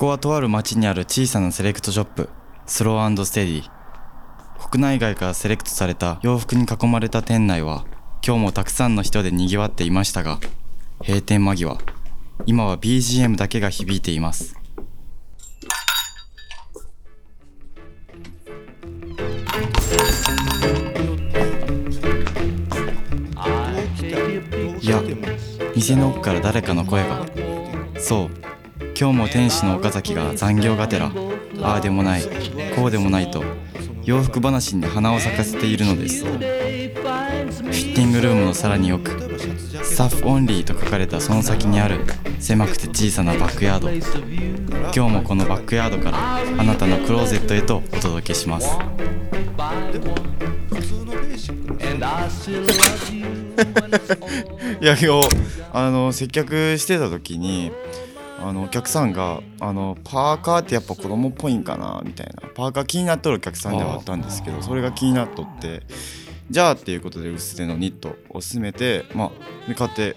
こはとある町にある小さなセレクトショップスローステディ。国内外からセレクトされた洋服に囲まれた店内は今日もたくさんの人で賑わっていましたが閉店間際今は BGM だけが響いています。いや店の奥から誰かの声が。そう今日も店主の岡崎が残業がてらああでもないこうでもないと洋服話に花を咲かせているのです。フィッティングルームのさらに奥スタッフオンリーと書かれたその先にある狭くて小さなバックヤード。今日もこのバックヤードからあなたのクローゼットへとお届けします。いや今日あの接客してた時にあのお客さんがあのパーカーってやっぱ子供っぽいんかなみたいな。パーカー気になっとるお客さんではあったんですけどそれが気になっとってじゃあっていうことで薄手のニットを勧めてまあで買って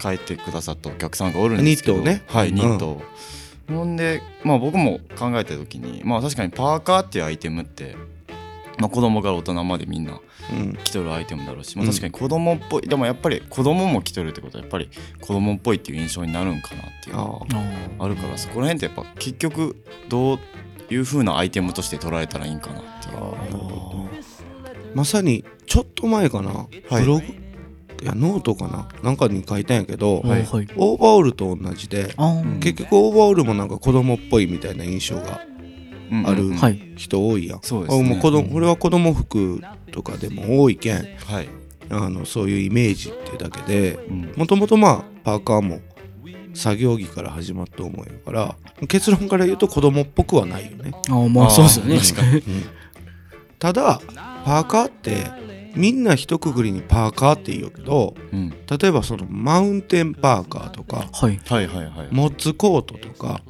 帰ってくださったお客さんがおるんですけどニットをね。はいうん。ニットを、ほんでまあ僕も考えた時にまあ確かにパーカーっていうアイテムってまあ子供から大人までみんなうん。着とるアイテムだろうし、まあ、うん。確かに子供っぽい、でもやっぱり子供も着とるってことはやっぱり子供っぽいっていう印象になるんかなっていうのあがあるからそこら辺ってやっぱ結局どういう風なアイテムとして捉えたらいいんかなっていう。あまさにちょっと前かな、はい。ブログ？いやノートかな？なんかに書いたんやけど、はい。はい。オーバーオールと同じで結局オーバーオールもなんか子供っぽいみたいな印象がうんある。人多いやん、もう子供これは子供服とかでも多いけん。はい、あのそういうイメージっていうだけでうん。もともとまあパーカーも作業着から始まった思いやから結論から言うと子供っぽくはないよね。あーまあそうですよね。確かに。ただパーカーってみんな一括りにパーカーって言うけどうん、例えばそのマウンテンパーカーとかはい。はいはいはい。モッツコートとか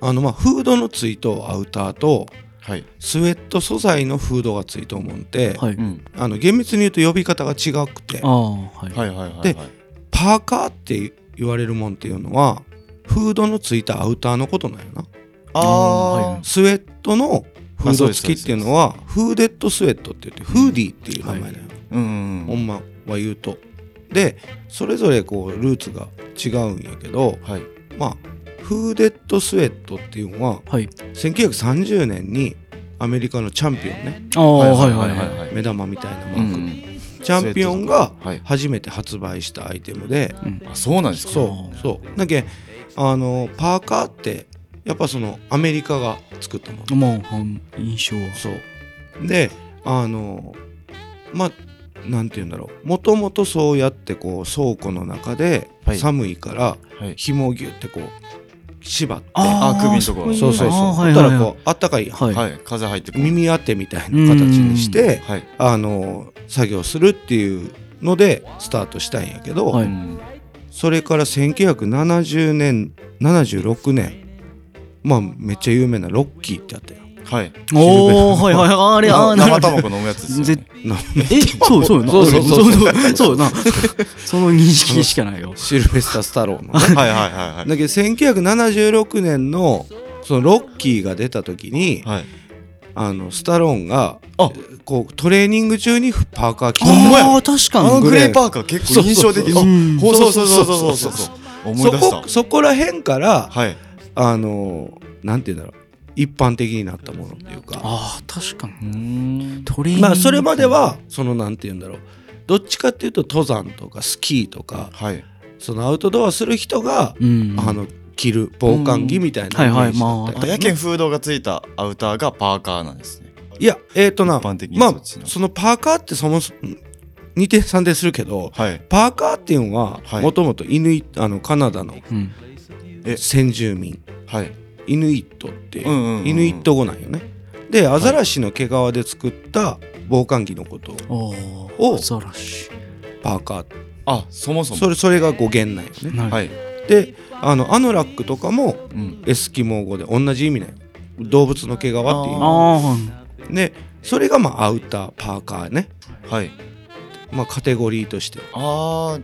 あのまあフードのついとアウターとはい。スウェット素材のフードがついと思うんで、はい。うん。あの厳密に言うと呼び方が違くて。ああ、はい。はいはいはいはい。でパーカーって言われるもんっていうのはフードのついたアウターのことなんやな。あスウェットのフード付きっていうのはフーデッドスウェットって言ってフーディーっていう名前だよ、ほんまは言うと。でそれぞれこうルーツが違うんやけどはい。まあフーデッドスウェットっていうのははい。1930年にアメリカのチャンピオンね。ああ、はいはいはい。はい。目玉みたいなマークの、うんうん。チャンピオンがはい。初めて発売したアイテムで、あそうなんですか。そうそう。だけあのパーカーってやっぱそのアメリカが作ったもの。まあ、うん印象は。そう。であのまあなんて言うんだろう。もともとそうやってこう倉庫の中ではい。寒いからはい。紐をギュってこう縛ってあ首のところそうそうそう。そしたらこうあったかいはい。はい風入ってくる。耳当てみたいな形にしてはいあの作業するっていうのでスタートしたんやけど、はい。うんそれから1970年76年まあめっちゃ有名なロッキーってあったよ。はい。おおはいはい。はい。あれ、あ生卵飲むやつですね。なえ、そうそうな。そうそうそう。そうそうそうな。その認識しかないよ。シルベスター・スタローのね。はいはいはいはい。だけど1976年のそのロッキーが出た時にはい。あのスタローンがあ。こうトレーニング中にパーカー着てほんまや。ああ、確かに。あのグレーパーカー結構印象的。そうそうそうそうそそう。うそそそううそう。う思そい出した。こそこら辺からはいあのなんて言うんだろう。一般的になったものっていうか。ああ、確かに。うん。トレーニングまあそれまではそのなんて言うんだろう。どっちかっていうと登山とかスキーとかはい。そのアウトドアする人が、うん。あの着る防寒着みたいなうんはいはいやけんフードがついたアウターがパーカーなんですね。いやえっ、とな一般的にまあそっちの。そのパーカーってそもそも2点3点するけどはい。パーカーっていうのははい。もともとイヌイあのカナダのうん。え。先住民。はい。イヌイットっていう,、うんうんうんうん。イヌイット語なんよね。でアザラシの毛皮で作った防寒着のことをおお。おアザラシ。パーカ。ーあそもそも。それそれが語源なんよね。はい。はい。であのアノラックとかもうん。エスキモー語で同じ意味なんよ。動物の毛皮っていうああ、でそれがまあアウターパーカーね。はい。まあカテゴリーとして。あー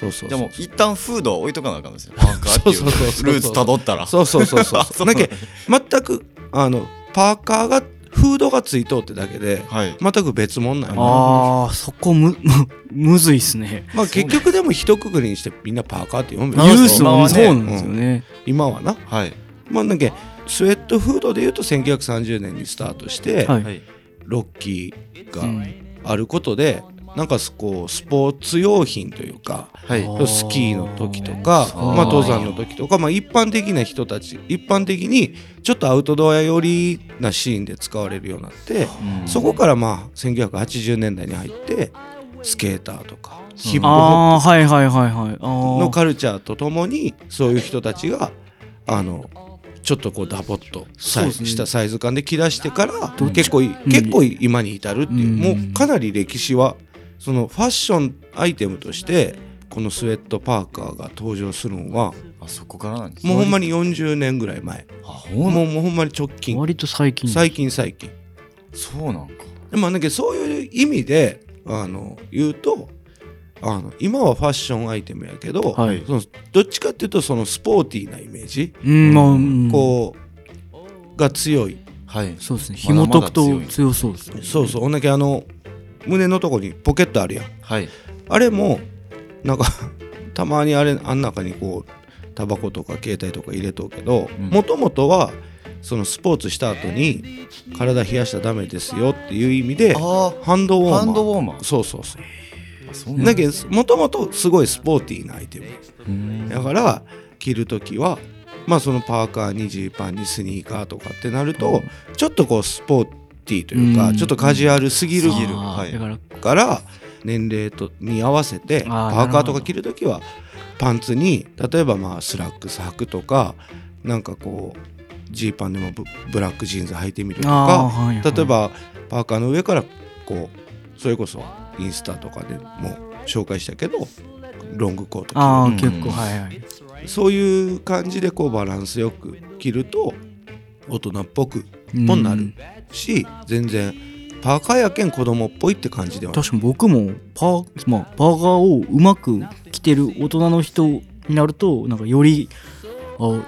そうそうじゃあもう一旦フードは置いとかなあかんですよ。パーカーっていう。そうそうそうそうルーツたどったら。そうそうそうそう。そうだけ全くあのパーカーがフードがついとうってだけではい。全く別物なんよああそこむ むずいっすね。まあ結局でも一括りにしてみんなパーカーって読むユース今はね。はそうなんですよね。今はな。はい。まあだけスウェットフードでいうと1930年にスタートして、はい。はい。ロッキーがうん。あることで、なんかこうスポーツ用品というかはい。スキーの時とかまあ、登山の時とか、まあ、一般的な人たち一般的にちょっとアウトドア寄りなシーンで使われるようになってうん。そこからまあ1980年代に入ってスケーターとかヒップホッああはいはいはいはい。あプのーカルチャーとともにそういう人たちがあのちょっとこうダボっとしたサイズ感で着出してから結構結構今に至るっていううん。もうかなり歴史はそのファッションアイテムとしてこのスウェットパーカーが登場するのはあそこからなんですもうほんまに40年ぐらい前。あほもうんもうほんまに直近。割と最近最近最近。そうなんか。でもだけどそういう意味であの言うとあの今はファッションアイテムやけど、はい。そのどっちかっていうとそのスポーティーなイメージ、うん。こうが強い。はい。そうですね。紐解くと強そうですね。そうそう。ほんだけあの胸のとこにポケットあるやん。はい。あれもなんか たまにあれあん中にこうタバコとか携帯とか入れとうけどうん。もともとはそのスポーツした後に体冷やしたらダメですよっていう意味であハンドウォーマー。ハンドウォーマー。そうそうそう。あそうなんだ。けどもともとすごいスポーティーなアイテム。うん。だから着る時はまあそのパーカーにジーパンにスニーカーとかってなるとちょっとこうスポーティーというかうん。ちょっとカジュアルすぎるはい。だから。から年齢とに合わせてパあーーカーとか着る時はパンツに例えばまあスラックス履くとかなんかこうジーパンでもブブラックジーンズ履いてみるとかはいはい。例えばパーカーの上からこうそれこそインスタとかでも紹介したけどロングコート着る。うん。ああ結構はいはい。そういう感じでこうバランスよく着ると大人っぽくうん。もなるし全然パーカーやけん子供っぽいって感じでは確かに僕もパー,、まあ、パーカーをうまく着てる大人の人になるとなんかよりあ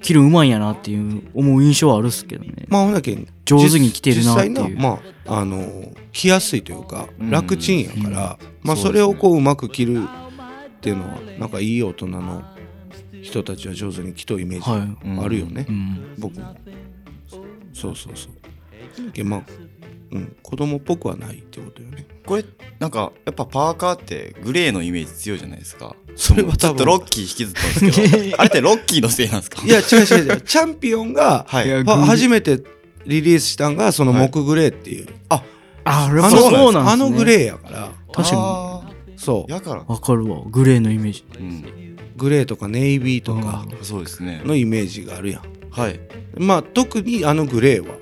着るうまいんやなっていう思う印象はあるっすけどね。まあほんだけん上手に着てるなっていう。実際なまああの着やすいというかうん。楽ちんやから、まあそうですね。それをこううまく着るっていうのはなんかいい大人の人たちは上手に着とうイメージはい。あるよね、うん。僕も。そうそうそうけまあうん子供っぽくはないってことよね。これなんかやっぱパーカーってグレーのイメージ強いじゃないですか。それは多分。ちょっとロッキー引きずったんですけど。あれってロッキーのせいなんですか？いや違う違う違う。チャンピオンがはい。初めてリリースしたんがその木グレーっていう、ああれあそうのなんですね。あのグレーやから。確かあそう。ーやから。わかるわ。グレーのイメージ。うん。グレーとかネイビーとかそうですね。のイメージがあるやん。はい。まあ特にあのグレーは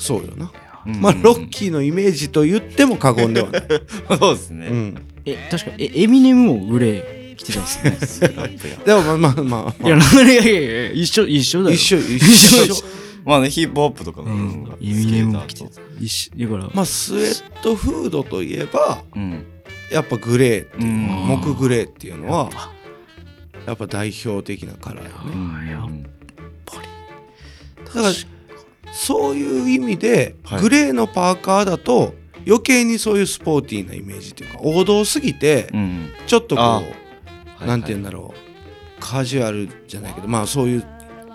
そうよな、うん。まあロッキーのイメージと言っても過言ではない、そうですね。うん、え確かえエミネムもグレー着てたんですね。でもまあまあまあ、いやいやいやいや一緒一緒だよ。一緒一一緒。まあねヒップホップとかのうん。エミネムも着てた。一緒。だから。まあスウェットフードといえばうん。やっぱグレーっていううん。木グレーっていうのはやっぱ。代表的なカラーよね。うんやっうんだからそういう意味で、はい。グレーのパーカーだと余計にそういうスポーティーなイメージっていうか王道すぎてうんちょっとこあうなんて言うんだろうカジュアルじゃないけどまあそういう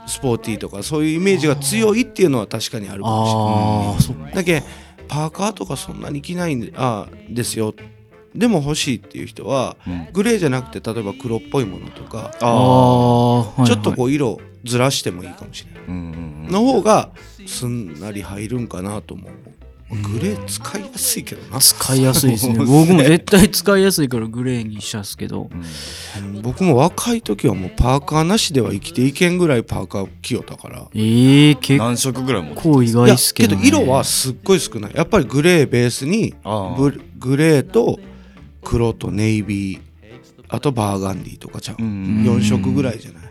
スポーティーとかそういうイメージが強いっていうのは確かにあるかもしれない。だけパーカーとかそんなに着ないんであですよ。でも欲しいっていう人はうん。グレーじゃなくて例えば黒っぽいものとかちょっとこう色ずらしてもいいかもしれない。ーうんうんうん。の方がすんなり入るんかなと思う。グレー使いやすいけどな。使いやすいですね。僕も絶対使いやすいからグレーにしちゃうんすけど。うん。うん僕も若い時はもうパーカーなしでは生きていけんぐらいパーカー着よったから。ええ結何色ぐらい持って構意外っすけど、ね、けど色はすっごい少ない。やっぱりグレーベースにグレーと黒とネイビーあとバーガンディとかちゃう、うん4色ぐらいじゃない、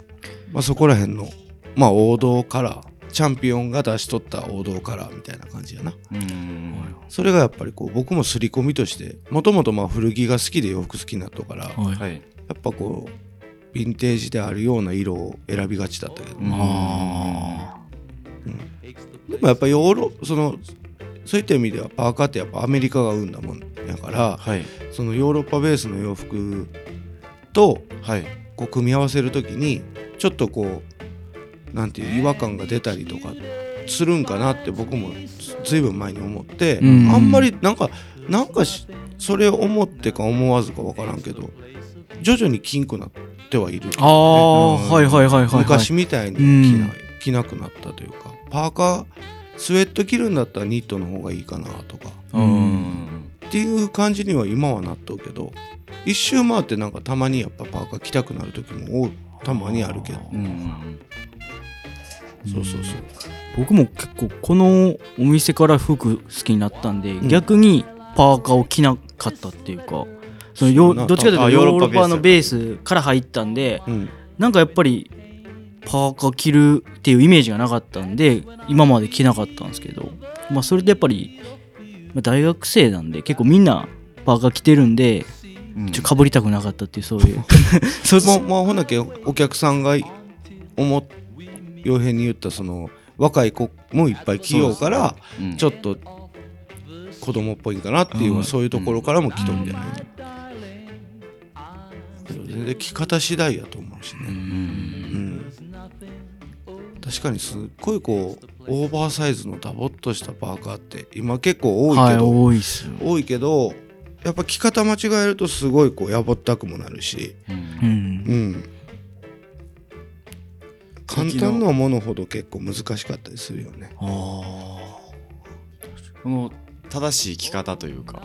まあ、そこら辺のまあ王道カラーチャンピオンが出しとった王道カラーみたいな感じやな。うん。それがやっぱりこう僕も刷り込みとしてもともとまあ古着が好きで洋服好きになったからはい。はい。やっぱこうヴィンテージであるような色を選びがちだったけど、うん。あでもやっぱヨーロそのそういった意味ではパーカーってやっぱアメリカが生んだもんやからはい。そのヨーロッパベースの洋服とはい。こう組み合わせる時にちょっとこうなんていう違和感が出たりとかするんかなって僕もずずいぶん前に思って、うん。あんまりなんかなんかしそれを思ってか思わずか分からんけど徐々に金くなってはいる、ああーはいはいはいはいはい。昔みたいに着うん。ない、着なくなったというかパーカースウェット着るんだったらニットの方がいいかなとかうん。っていう感じには今はなっとうけど一周回ってなんかたまにやっぱパーカー着たくなる時もおたまにあるけど。うんうんそうそうそう。僕も結構このお店から服好きになったんで、ん。逆にパーカーを着なかったっていうかそのヨそうなどっちかというとあヨーロッパのベースから入ったんでうんなんかやっぱりパーカー着るっていうイメージがなかったんで今まで着なかったんですけどまあそれでやっぱりまあ大学生なんで結構みんなパーカー着てるんでうんちょかぶりたくなかったっていうそういう。そうもうもうほんだけお客さんが思っ傭兵に言ったその若い子もいっぱい着ようからうん。ちょっと子供っぽいんかなっていう、うん。そういうところからも着とるんじゃない、全然着方次第やと思うしね、うん。うん。確かにすっごいこうオーバーサイズのダボっとしたパーカーって今結構多いはいけど、多い多いけどやっぱ着方間違えるとすごいこうやぼったくもなるし、うん。うん。うん、簡単なものほど結構難しかったりするよね。あこの正しい着方というか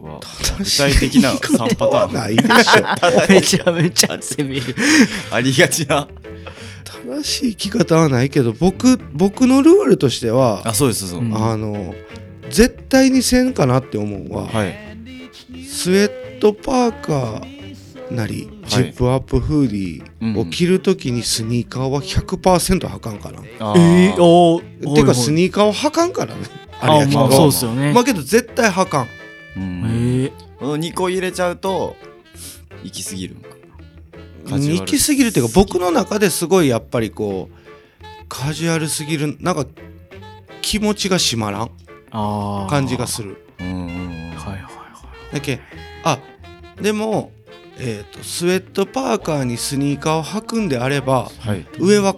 は具体的な3パターン。ないでしょーめちゃめちゃ攻める。ありがちな。正しい着方はないけど僕僕のルールとしてはあそうですそうです。うん。あの絶対にせんかなって思うのは、はいスウェットパーカーなりジップアップフーディーを着るときにスニーカーは100%履かんから、あえー、おーてかはいスニーカーを履かんからね。あれあやけど。まあそうっすよね、まあけど絶対履かん。うん。えこの2個入れちゃうと行き過ぎるのか。行き過ぎるっていうか僕の中ですごいやっぱりこうカジュアルすぎるなんか気持ちが締まらん感じがする。うんだけあでもえー、とスウェットパーカーにスニーカーを履くんであればはい。上は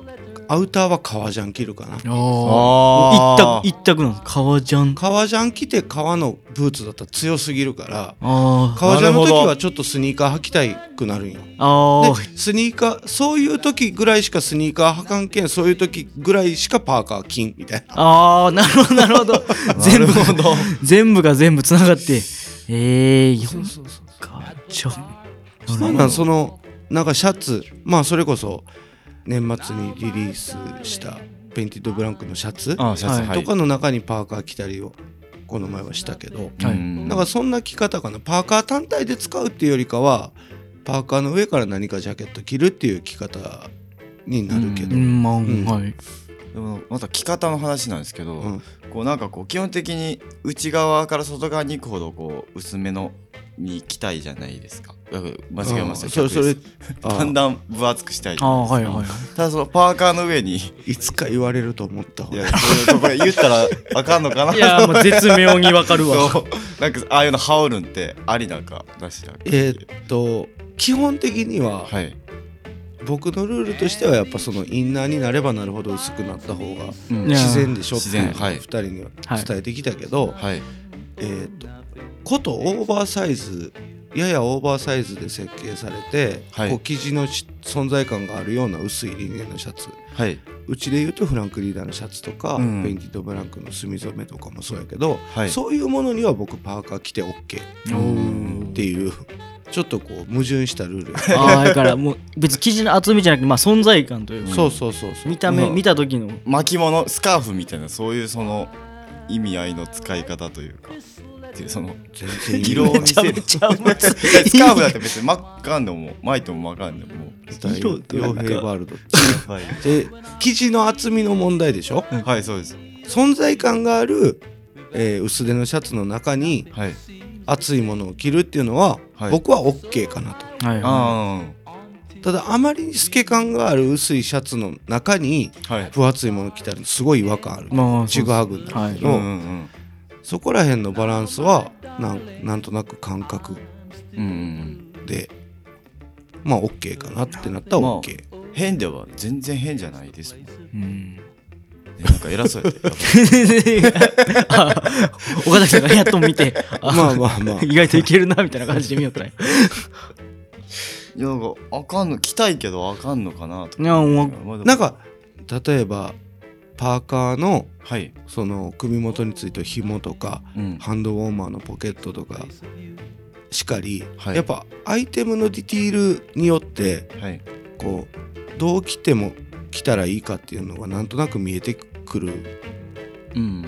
アウターは革ジャン着るかな。いあああ一択一択なんです。革ジャン。革ジャン着て革のブーツだったら強すぎるから革ジャンの時はちょっとスニーカー履きたいくなるんよ。あでスニーカーそういう時ぐらいしかスニーカー履かんけんそういう時ぐらいしかパーカー金みたいな。ああーなるほど なるほど。全部なるほど。全部が全部つながってええー、そうそうそうかちょそうなんそのなんかシャツまあそれこそ年末にリリースしたペインティッドブランクのシャツあシャツはい。はいとかの中にパーカー着たりをこの前はしたけど。はい。うんなんかそんな着方かな。パーカー単体で使うっていうよりかはパーカーの上から何かジャケット着るっていう着方になるけど、うんまあ、んはいでもまた着方の話なんですけど、うん。こうなんかこう基本的に内側から外側に行くほどこう薄めのに着たいじゃないですか。間違えましたそれそれだんだん分厚くしたいじあはいはいはい。ただそのパーカーの上に。いいつか言われると思ったわ。やこれこれ言ったらあかんのかな。いやもう絶妙にわかるわ。なんかああいうの羽織るんってありなんかなしだえーっと基本的にははい、僕のルールとしてはやっぱそのインナーになればなるほど薄くなった方が自然でしょって自然。はい。2人には伝えてきたけど、はい。えーっとことオーバーサイズややオーバーサイズで設計されて、はい。こう生地のし存在感があるような薄いリネンのシャツ。はい。うちで言うとフランクリーダーのシャツとか、うん。ンティッドブランクの墨染めとかもそうやけど、はい。そういうものには僕パーカー着て OK うんっていうちょっとこう矛盾したルール。ああだからもう別に生地の厚みじゃなくてまあ存在感というか、そうそうそうそう。見た目、うん。見た時の。巻物スカーフみたいなそういうその意味合いの使い方というか。っていうその全然色を見せる。めちゃめちゃむずい。スカーフだって別に巻かんでも巻いても巻かんでもも色傭兵ワールドはい、で生地の厚みの問題でしょ？はい、そうです。存在感がある、えー薄手のシャツの中にはい。厚いものを着るっていうのは、はい。僕は OK かなと。はいはあただあまりに透け感がある薄いシャツの中に分厚いもの着たらすごい違和感あるいまあちぐはぐになるけど、うんうんそこら辺のバランスはなんなんとなく感覚うんうんうん。でまあ OK かなってなったらまあ OK、変では全然変じゃないですもん。うん。ねなんか偉そうやった あ岡崎さんがやっと見てあまあまあまあ。意外といけるなみたいな感じで見よったねいやなんかあかんの着たいけどあかんのかなとか。いやもうまだなんか例えばパーカーのはい。その首元についてる紐とかうん。ハンドウォーマーのポケットとかしかり、はい。やっぱアイテムのディティールによってはい。こうどう着ても着たらいいかっていうのがなんとなく見えてくる。うん。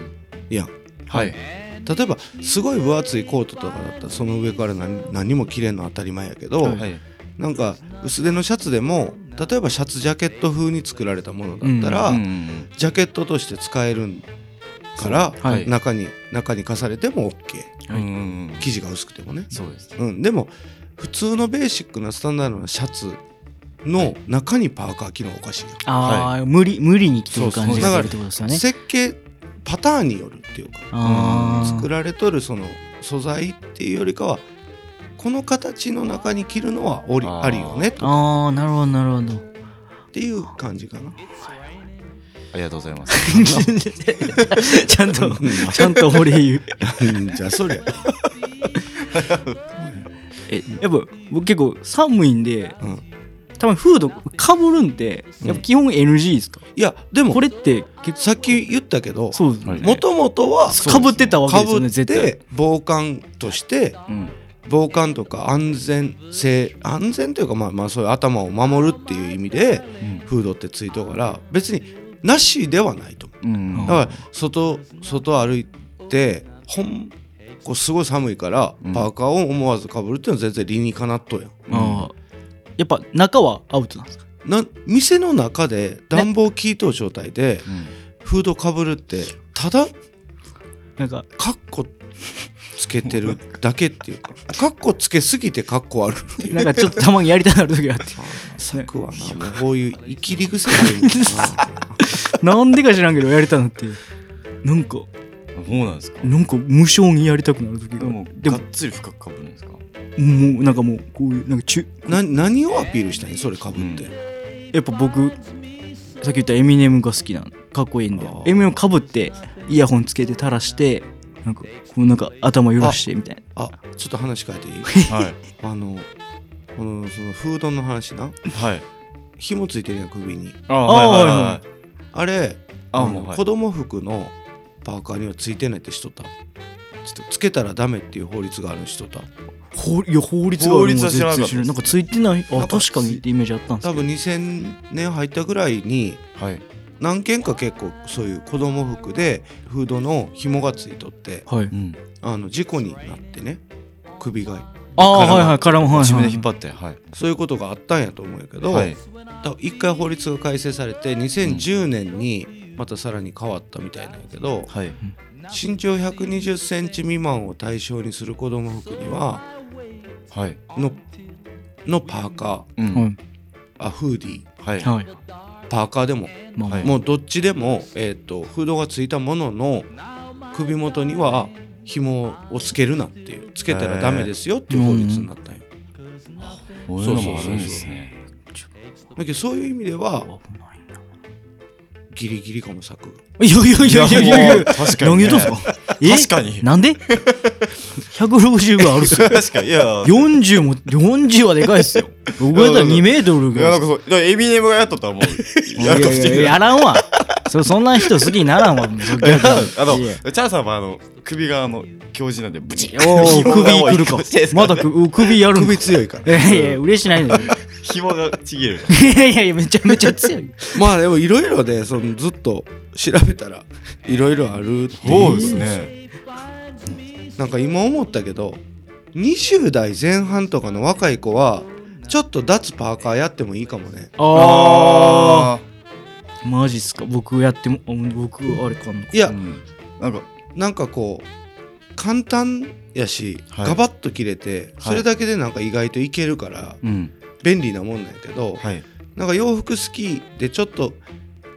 やんはい。例えばすごい分厚いコートとかだったらその上から何何も着れんの当たり前やけど、はいなんか薄手のシャツでも例えばシャツジャケット風に作られたものだったら、ジャケットとして使えるから、はい。中に中に重ねても OK うんうんうん。生地が薄くてもね、そうですうん、でも普通のベーシックなスタンダードなシャツの中にパーカー着るのはおかしいやんああ、無理無理に着てる感じがするってことですよね設計パターンによるっていうかあー。作られとるその素材っていうよりかはこの形の中に着るのはおりあー。ありよねとあーなるほどなるほど。っていう感じかな。ありがとうございます。ちゃんとうん。ちゃんとお礼言う。う んじゃあそりゃえやっぱ僕結構寒いんでうん多分フードかぶるんでやっぱ基本 NG ですか、いやでもこれって結さっき言ったけどもともとはかぶってたわけかぶっですよね絶対。て防寒としてうん。防寒とか安全性安全というかまあまあそういう頭を守るっていう意味でうん。フードってついとるから別になしではないと思う。ん。うだから外外歩いてほんこうすごい寒いからうん。パーカーを思わずかぶるっていうのは全然理にかなっとうやん。あーやっぱ中はアウトなんですか？な店の中で暖房効いとう状態でうんフードかぶるってただなんかカッコつけてるだけっていうかカッコつけすぎてカッコ悪いなんかちょっとたまにやりたくなる時があって。僕はなもうこういう生きり癖があるんだな なんでか知らんけどやりたくなってなんかそうなんですか？なんか無性にやりたくなる時がでもがっつり深くかぶるんですか？もうなんかもうこういうなんかちゅな何をアピールしたいんそれかぶって、やっぱ僕さっき言ったエミネムが好きなの。かっこいいんで。エミネムかぶってイヤホンつけて垂らしてなんかこうなんか頭揺らしてみたいな。あちょっと話変えていい？はい。あのこのそのフードの話な。はい。紐ついてるやん首に。ああーはいはあれのあもうはい。子供服のパーカーにはついてないってしとったちょっとつけたらダメっていう法律があるのしと。った法いや法律がある法律は知らなかったなんかついてない？あ確かにってイメージあったんですけど。多分2000年入ったぐらいにはい。何件か結構そういう子供服でフードの紐がついとってはい。うん。あの事故になってね首がああはいはい絡むはい自分はいで引っ張ってはい。そういうことがあったんやと思うんやけど、はい。だ一回法律が改正されて2010年にまたさらに変わったみたいなんやけど、はい身長1 2 0センチ未満を対象にする子供服にははい。ののパーカうはい。んーあフーディー。はい。はい。パーカーでも、まあ。はい。もうどっちでも、えー、とフードがついたものの首元には紐をつけるなっていうつけたらダメですよっていう法律になったんよ、こうだけどそういう意味ではギリギリかも策いやいやいやいやいやいや。確かにね。何言うとんすか？え？確かに。なんで ?160 ぐらいあるっすよ。確かにいや。40も40はでかいっすよ。僕やったら2メートルぐらいいやなんかそうだからエビネムがやっとったらもういやいやいや。やらんわ。そそんな人好きにならんわ。もうそいやあのいや。チャーさんはあの首があの強靭なんでブチッ。おお紐首くるか。まだく首やるん首強いから。いやいや嬉しないのよ紐がちぎれる。いやいやいやめちゃめちゃ強い。まあでもいろいろでそのずっと調べたらいろいろあるっていう。そうですね。なんか今思ったけど20代前半とかの若い子はちょっと脱パーカーやってもいいかもね。ああマジっすか？僕やってもあ僕あれかんのいや、うん。なんかなんかこう簡単やし、はい。ガバッと切れてはい。それだけでなんか意外といけるからうん便利なもんなんやけど、はい。なんか洋服好きでちょっと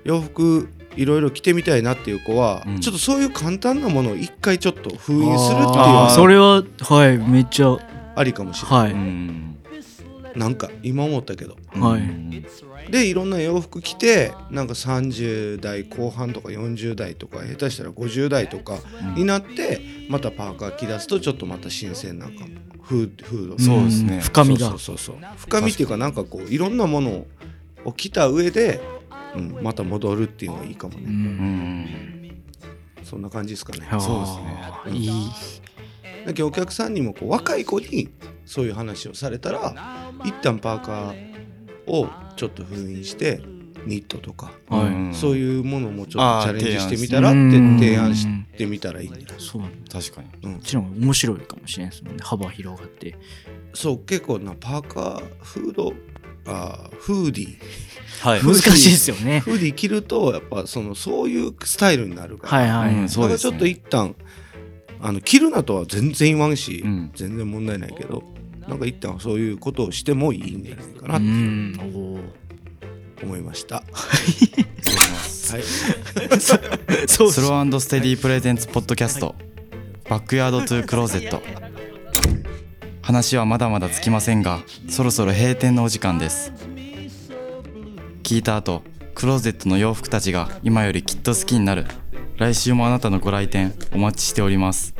洋服いろいろ着てみたいなっていう子は、うん。ちょっとそういう簡単なものを一回ちょっと封印するっていうそれははいめっちゃありかもしれない、はい、うんなんか今思ったけど。はい。うんでいろんな洋服着てなんか30代後半とか40代とか下手したら50代とかになってまたパーカー着出すとちょっとまた新鮮なんかもフーフードそうですね。ん深みが。そうそうそう。深みっていうかなんかこういろんなものを着た上で、うん、また戻るっていうのがいいかもうね、うん。んそんな感じですかね。はあそうですね。いい。だけどお客さんにもこう若い子にそういう話をされたら一旦パーカーをちょっと封印してニットとか、はい。うんそういうものもちょっとチャレンジしてみたらって提案してみたらいいんじゃないそう確かに。うん。こっちの方が面白いかもしれないですもんね。幅広がって。そう結構なパーカーフードあーフーディー。はい。難しいですよね。フーディー着るとやっぱそのそういうスタイルになるから、はいはい、うん。そうですね。ちょっと一旦あの着るなとは全然言わんし、うん。全然問題ないけどな。んか一旦そういうことをしてもいいんじゃないかなうって思いました。はい、そうスローステディプレゼンツポッドキャストバックヤードトゥークローゼット。話はまだまだつきませんがそろそろ閉店のお時間です。聞いた後クローゼットの洋服たちが今よりきっと好きになる。来週もあなたのご来店お待ちしております